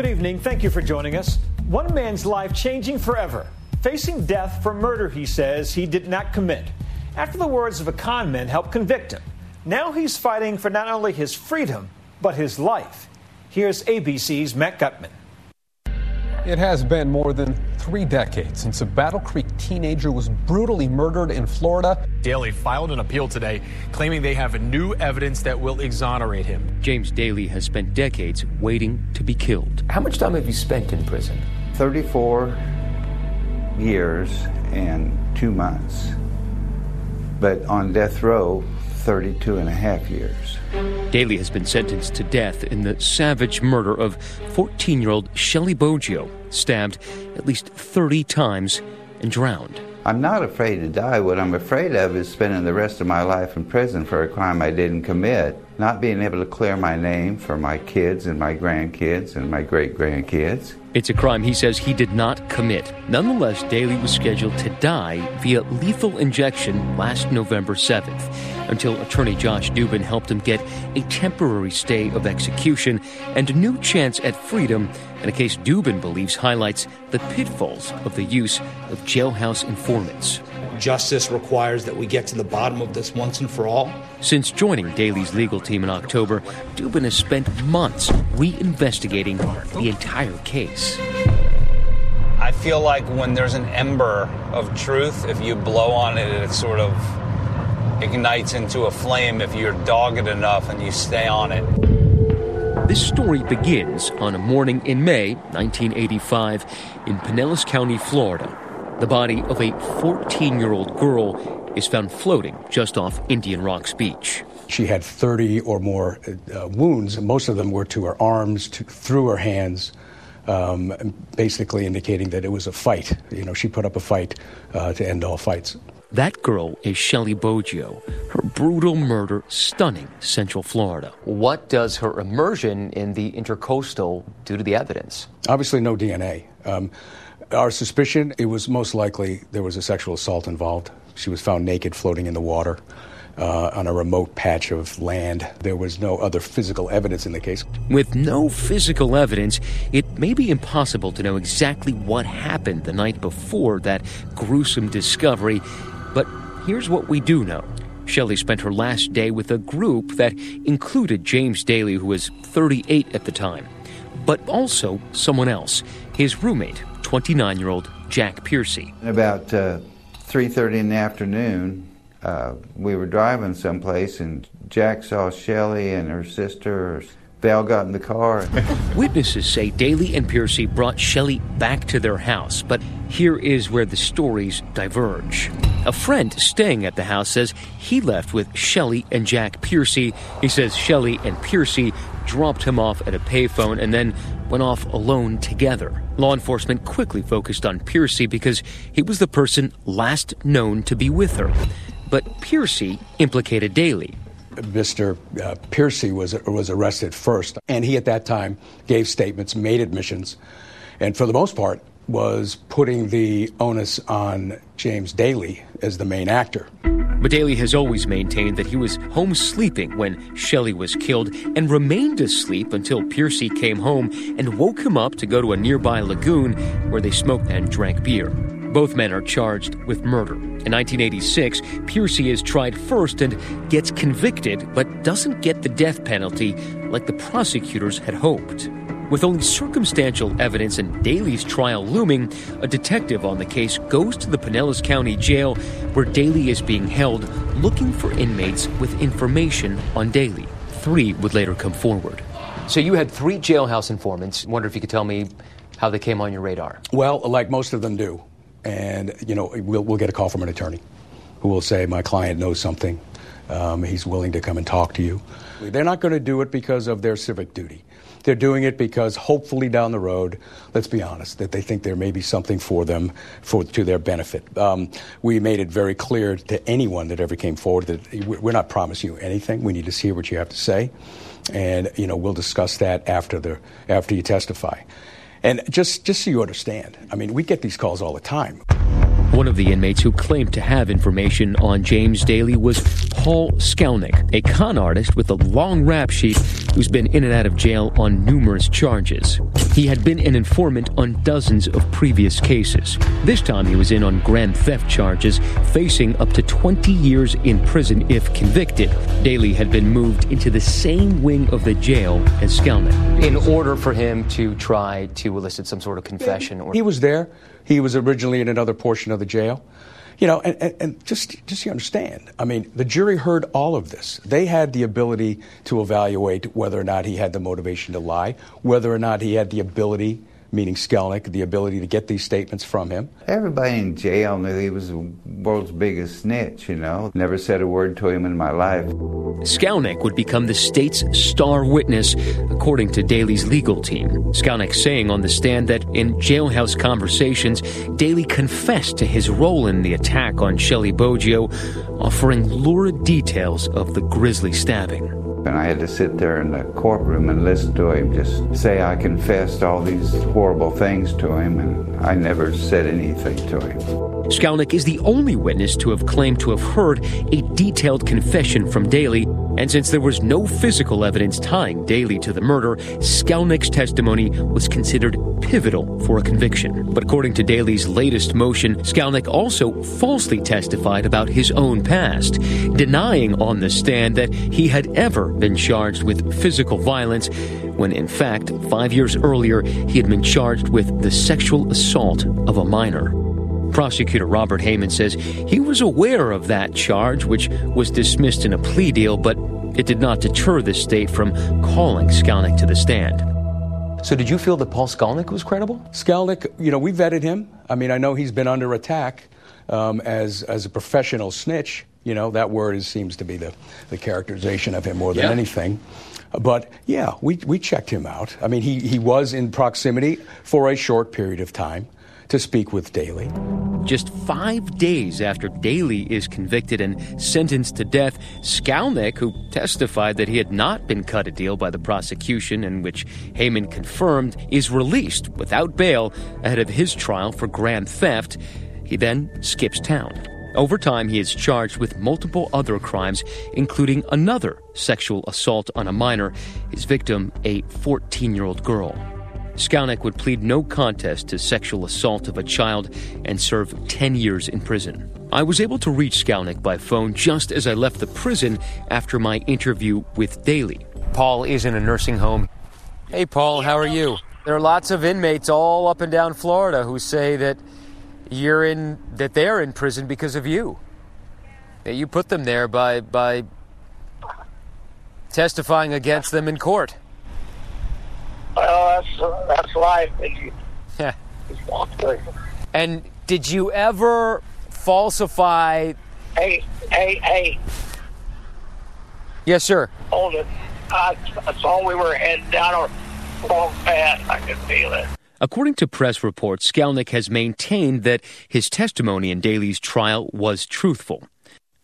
Good evening. Thank you for joining us. One man's life changing forever. Facing death for murder, he says he did not commit. After the words of a con man helped convict him. Now he's fighting for not only his freedom, but his life. Here's ABC's Matt Gutman. It has been more than three decades since a Battle Creek teenager was brutally murdered in Florida. Dailey filed an appeal today, claiming they have new evidence that will exonerate him. James Dailey has spent decades waiting to be killed. How much time have you spent in prison? 34 years and two months. But on death row, 32 and a half years. Dailey has been sentenced to death in the savage murder of 14 year old Shelley Boggio, stabbed at least 30 times and drowned. I'm not afraid to die. What I'm afraid of is spending the rest of my life in prison for a crime I didn't commit, not being able to clear my name for my kids and my grandkids and my great grandkids. It's a crime he says he did not commit. Nonetheless, Dailey was scheduled to die via lethal injection last November 7th until attorney Josh Dubin helped him get a temporary stay of execution and a new chance at freedom in a case Dubin believes highlights the pitfalls of the use of jailhouse informants. Justice requires that we get to the bottom of this once and for all. Since joining Dailey's legal team in October, Dubin has spent months reinvestigating the entire case. I feel like when there's an ember of truth, if you blow on it, it sort of ignites into a flame if you're dogged enough and you stay on it. This story begins on a morning in May 1985 in Pinellas County, Florida. The body of a 14 year old girl is found floating just off Indian Rocks Beach. She had 30 or more uh, wounds. Most of them were to her arms, to, through her hands, um, basically indicating that it was a fight. You know, she put up a fight uh, to end all fights. That girl is Shelley Boggio. Her brutal murder stunning Central Florida. What does her immersion in the intercoastal do to the evidence? Obviously, no DNA. Um, our suspicion, it was most likely there was a sexual assault involved. She was found naked floating in the water. Uh, on a remote patch of land. There was no other physical evidence in the case. With no physical evidence, it may be impossible to know exactly what happened the night before that gruesome discovery. But here's what we do know. Shelley spent her last day with a group that included James Dailey, who was 38 at the time, but also someone else, his roommate, 29-year-old Jack Pearcy. About uh, 3.30 in the afternoon, uh, we were driving someplace, and Jack saw Shelley and her sister. Val got in the car. Witnesses say Dailey and Pearcy brought Shelley back to their house, but here is where the stories diverge. A friend staying at the house says he left with Shelley and Jack Pearcy. He says Shelley and Pearcy dropped him off at a payphone and then went off alone together. Law enforcement quickly focused on Pearcy because he was the person last known to be with her. But Pearcy implicated Dailey. Mr. Uh, Pearcy was was arrested first, and he at that time gave statements, made admissions, and for the most part was putting the onus on James Dailey as the main actor. But Dailey has always maintained that he was home sleeping when Shelley was killed and remained asleep until Pearcy came home and woke him up to go to a nearby lagoon where they smoked and drank beer. Both men are charged with murder. In 1986, Pearcy is tried first and gets convicted, but doesn't get the death penalty like the prosecutors had hoped. With only circumstantial evidence and Dailey's trial looming, a detective on the case goes to the Pinellas County Jail where Dailey is being held, looking for inmates with information on Daly. Three would later come forward. So you had three jailhouse informants. Wonder if you could tell me how they came on your radar. Well, like most of them do, and you know, we'll, we'll get a call from an attorney who will say, "My client knows something. Um, he's willing to come and talk to you." They're not going to do it because of their civic duty. They're doing it because hopefully down the road, let's be honest, that they think there may be something for them for to their benefit. Um, we made it very clear to anyone that ever came forward that we're not promising you anything. We need to hear what you have to say, and you know we'll discuss that after the after you testify. And just just so you understand, I mean, we get these calls all the time. One of the inmates who claimed to have information on James Dailey was Paul Skalnick, a con artist with a long rap sheet who's been in and out of jail on numerous charges. He had been an informant on dozens of previous cases. This time he was in on grand theft charges, facing up to 20 years in prison if convicted. Dailey had been moved into the same wing of the jail as Skalnick. In order for him to try to elicit some sort of confession or He was there. He was originally in another portion of the jail. You know, and, and, just just you understand, I mean, the jury heard all of this. They had the ability to evaluate whether or not he had the motivation to lie, whether or not he had the ability, meaning Skalnick, the ability to get these statements from him. Everybody in jail knew he was the world's biggest snitch, you know. Never said a word to him in my life. Skalnick would become the state's star witness, according to Dailey's legal team. Skalnick saying on the stand that in jailhouse conversations, Daly confessed to his role in the attack on Shelley Boggio, offering lurid details of the grisly stabbing. And I had to sit there in the courtroom and listen to him just say I confessed all these horrible things to him, and I never said anything to him. Skalnick is the only witness to have claimed to have heard a detailed confession from Dailey, and since there was no physical evidence tying Dailey to the murder, Skalnick's testimony was considered pivotal for a conviction. But according to Dailey's latest motion, Skalnick also falsely testified about his own past, denying on the stand that he had ever been charged with physical violence, when in fact, five years earlier, he had been charged with the sexual assault of a minor. Prosecutor Robert Heyman says he was aware of that charge, which was dismissed in a plea deal, but it did not deter the state from calling Skalnick to the stand. So, did you feel that Paul Skalnick was credible? Skalnick, you know, we vetted him. I mean, I know he's been under attack um, as as a professional snitch. You know, that word is, seems to be the, the characterization of him more than Yeah. anything. But yeah, we, we checked him out. I mean, he, he was in proximity for a short period of time to speak with Dailey. Just five days after Dailey is convicted and sentenced to death, Skalnick, who testified that he had not been cut a deal by the prosecution and which Heyman confirmed, is released without bail ahead of his trial for grand theft. He then skips town. Over time, he is charged with multiple other crimes, including another sexual assault on a minor, his victim, a 14 year old girl. Skalnick would plead no contest to sexual assault of a child and serve 10 years in prison. I was able to reach Skalnick by phone just as I left the prison after my interview with Dailey. Paul is in a nursing home. Hey, Paul, how are you? There are lots of inmates all up and down Florida who say that you're in that they're in prison because of you. That you put them there by by testifying against them in court. Well, that's uh, that's life. Yeah. And did you ever falsify? Hey, hey, hey, Yes, sir. hold it. I, I saw we were heading down a wrong path. I could feel it. According to press reports, Skalnick has maintained that his testimony in Dailey's trial was truthful.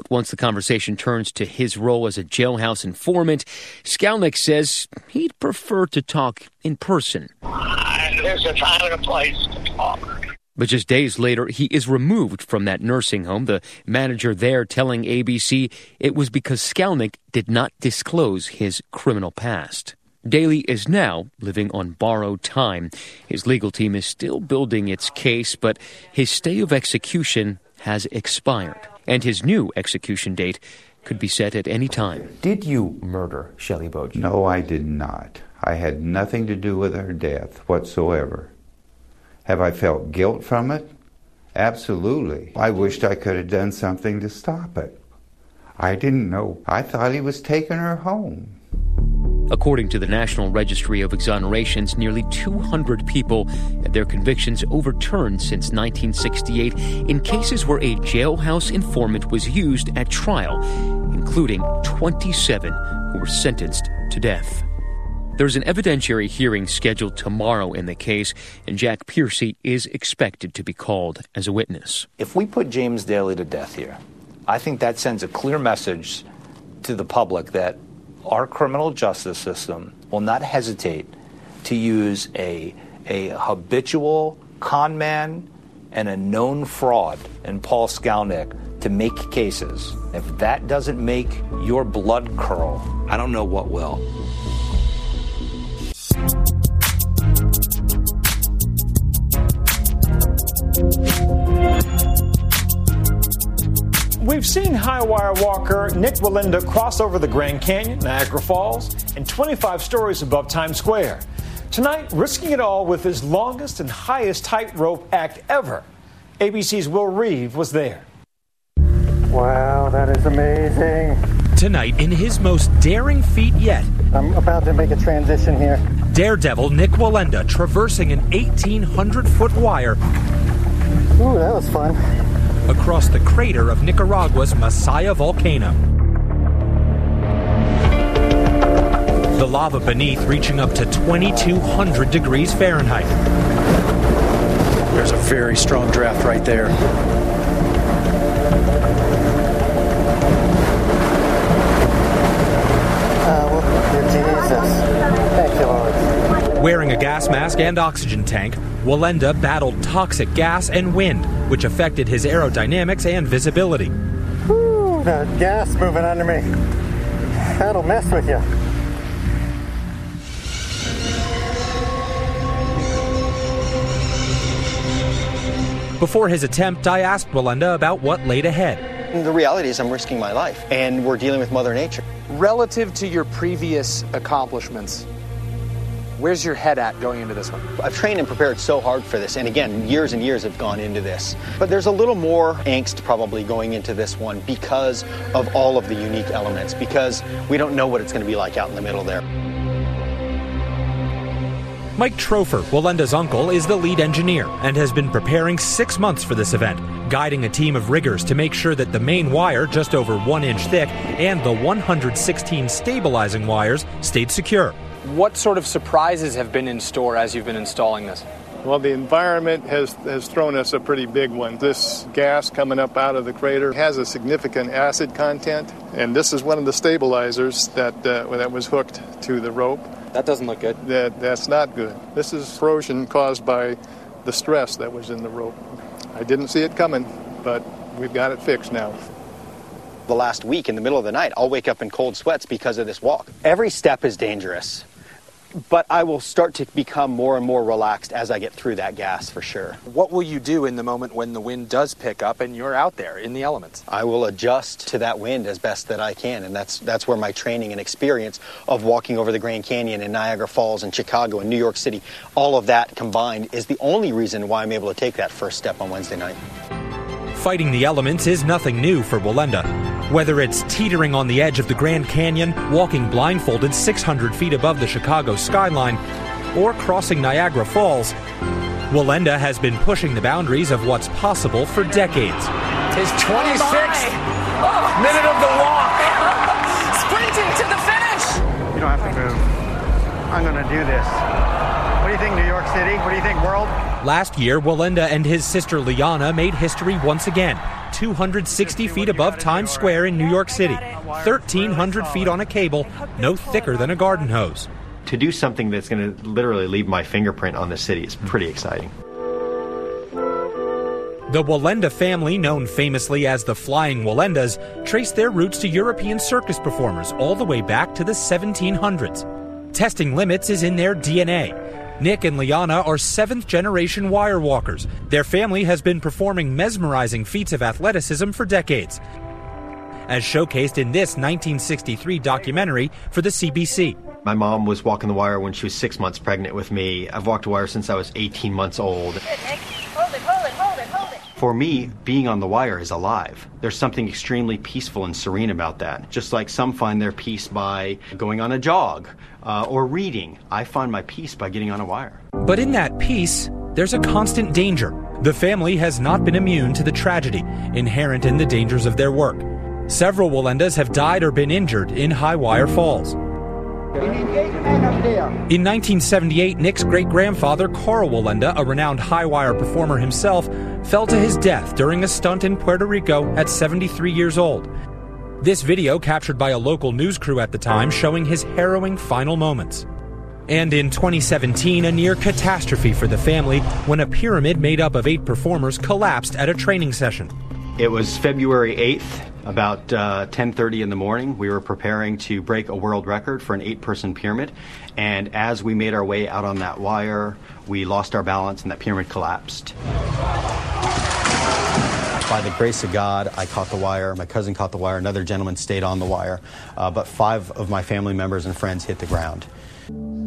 But once the conversation turns to his role as a jailhouse informant, Skalnick says he'd prefer to talk in person. There's a time and a place to talk. But just days later, he is removed from that nursing home, the manager there telling ABC it was because Skalnick did not disclose his criminal past. Dailey is now living on borrowed time. His legal team is still building its case, but his stay of execution has expired, and his new execution date could be set at any time. Did you murder Shelley Bogue? No, I did not. I had nothing to do with her death whatsoever. Have I felt guilt from it? Absolutely. I wished I could have done something to stop it. I didn't know. I thought he was taking her home. According to the National Registry of Exonerations, nearly 200 people had their convictions overturned since 1968 in cases where a jailhouse informant was used at trial, including 27 who were sentenced to death. There's an evidentiary hearing scheduled tomorrow in the case, and Jack Pearcy is expected to be called as a witness. If we put James Dailey to death here, I think that sends a clear message to the public that our criminal justice system will not hesitate to use a, a habitual con man and a known fraud in Paul Skalnick to make cases. If that doesn't make your blood curl, I don't know what will. We've seen high wire walker Nik Wallenda cross over the Grand Canyon, Niagara Falls, and 25 stories above Times Square. Tonight, risking it all with his longest and highest tightrope act ever. ABC's Will Reeve was there. Wow, that is amazing. Tonight, in his most daring feat yet, I'm about to make a transition here. Daredevil Nik Wallenda traversing an 1,800 foot wire. Ooh, that was fun. Across the crater of Nicaragua's Masaya volcano. The lava beneath reaching up to 2,200 degrees Fahrenheit. There's a very strong draft right there. Wearing a gas mask and oxygen tank, Wallenda battled toxic gas and wind, which affected his aerodynamics and visibility. Whew, that gas moving under me. That'll mess with you. Before his attempt, I asked Wallenda about what laid ahead. The reality is, I'm risking my life, and we're dealing with Mother Nature. Relative to your previous accomplishments, where's your head at going into this one? I've trained and prepared so hard for this, and again, years and years have gone into this. But there's a little more angst probably going into this one because of all of the unique elements, because we don't know what it's going to be like out in the middle there. Mike Troffer, Wallenda's uncle, is the lead engineer and has been preparing six months for this event, guiding a team of riggers to make sure that the main wire, just over one inch thick, and the 116 stabilizing wires stayed secure. What sort of surprises have been in store as you've been installing this? Well, the environment has, has thrown us a pretty big one. This gas coming up out of the crater has a significant acid content, and this is one of the stabilizers that, uh, that was hooked to the rope. That doesn't look good. That, that's not good. This is corrosion caused by the stress that was in the rope. I didn't see it coming, but we've got it fixed now. The last week, in the middle of the night, I'll wake up in cold sweats because of this walk. Every step is dangerous, but I will start to become more and more relaxed as I get through that gas for sure. What will you do in the moment when the wind does pick up and you're out there in the elements? I will adjust to that wind as best that I can, and that's that's where my training and experience of walking over the Grand Canyon and Niagara Falls and Chicago and New York City, all of that combined is the only reason why I'm able to take that first step on Wednesday night. Fighting the elements is nothing new for Wallenda. Whether it's teetering on the edge of the Grand Canyon, walking blindfolded 600 feet above the Chicago skyline, or crossing Niagara Falls, Wallenda has been pushing the boundaries of what's possible for decades. His 26th minute of the walk. Sprinting to the finish. You don't have to move. I'm going to do this. What do you think, New York City? What do you think, world? Last year, Wallenda and his sister Lijana made history once again. 260 feet above Times Square in New York City, 1,300 feet on a cable, no thicker than a garden hose. To do something that's going to literally leave my fingerprint on the city is pretty exciting. The Wallenda family, known famously as the Flying Wallendas, traced their roots to European circus performers all the way back to the 1700s. Testing limits is in their DNA. Nik and Lijana are seventh generation wire walkers. Their family has been performing mesmerizing feats of athleticism for decades, as showcased in this 1963 documentary for the CBC. My mom was walking the wire when she was six months pregnant with me. I've walked the wire since I was 18 months old. Hold it, hold it, hold it, hold it. For me, being on the wire is alive. There's something extremely peaceful and serene about that. Just like some find their peace by going on a jog uh, or reading, I find my peace by getting on a wire. But in that peace, there's a constant danger. The family has not been immune to the tragedy inherent in the dangers of their work. Several Wallendas have died or been injured in high wire falls. In 1978, Nik's great grandfather, Karl Wallenda, a renowned high wire performer himself, fell to his death during a stunt in Puerto Rico at 73 years old. This video, captured by a local news crew at the time, showing his harrowing final moments. And in 2017, a near catastrophe for the family when a pyramid made up of eight performers collapsed at a training session. It was February 8th, about uh, 10:30 in the morning. We were preparing to break a world record for an eight-person pyramid, and as we made our way out on that wire, we lost our balance and that pyramid collapsed. By the grace of God, I caught the wire. My cousin caught the wire. Another gentleman stayed on the wire. Uh, but five of my family members and friends hit the ground.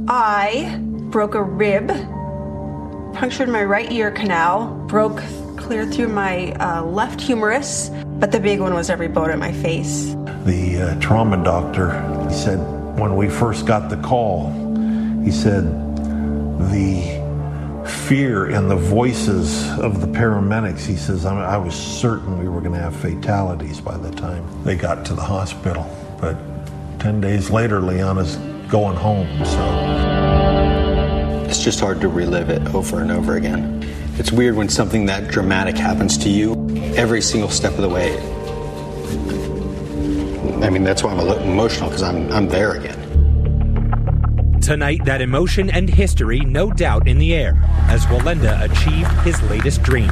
I broke a rib, punctured my right ear canal, broke clear through my uh, left humerus, but the big one was every bone in my face. The uh, trauma doctor he said when we first got the call, he said the fear in the voices of the paramedics. He says, I, I was certain we were going to have fatalities by the time they got to the hospital. But 10 days later, Lijana's going home, so. It's just hard to relive it over and over again. It's weird when something that dramatic happens to you every single step of the way. I mean, that's why I'm a little emotional because I'm, I'm there again. Tonight, that emotion and history, no doubt, in the air as Wallenda achieved his latest dream.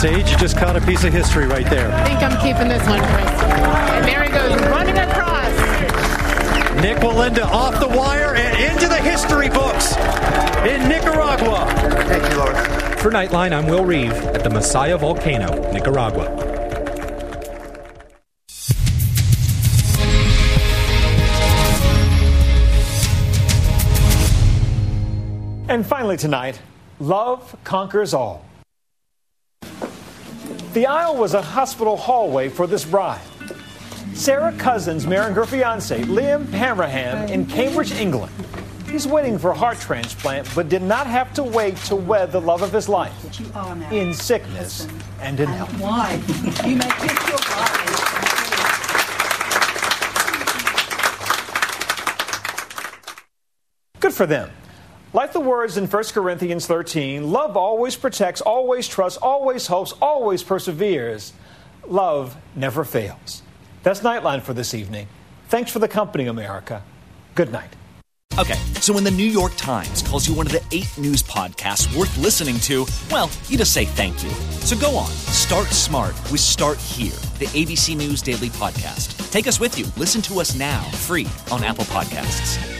Sage, you just caught a piece of history right there. I think I'm keeping this one, Chris. And there he goes, running across. Nik Wallenda off the wire and into the history books in Nicaragua. Thank you, Lord. For Nightline, I'm Will Reeve at the Masaya Volcano, Nicaragua. And finally tonight, love conquers all. The aisle was a hospital hallway for this bride. Sarah Cousins marrying her fiance, Liam Hammerham, in Cambridge, England. He's waiting for a heart transplant, but did not have to wait to wed the love of his life in sickness and in health. Why? You may kiss your bride. Good for them. Like the words in 1 Corinthians 13, love always protects, always trusts, always hopes, always perseveres. Love never fails. That's Nightline for this evening. Thanks for the company, America. Good night. Okay, so when the New York Times calls you one of the eight news podcasts worth listening to, well, you just say thank you. So go on, start smart with Start Here, the ABC News Daily Podcast. Take us with you. Listen to us now, free on Apple Podcasts.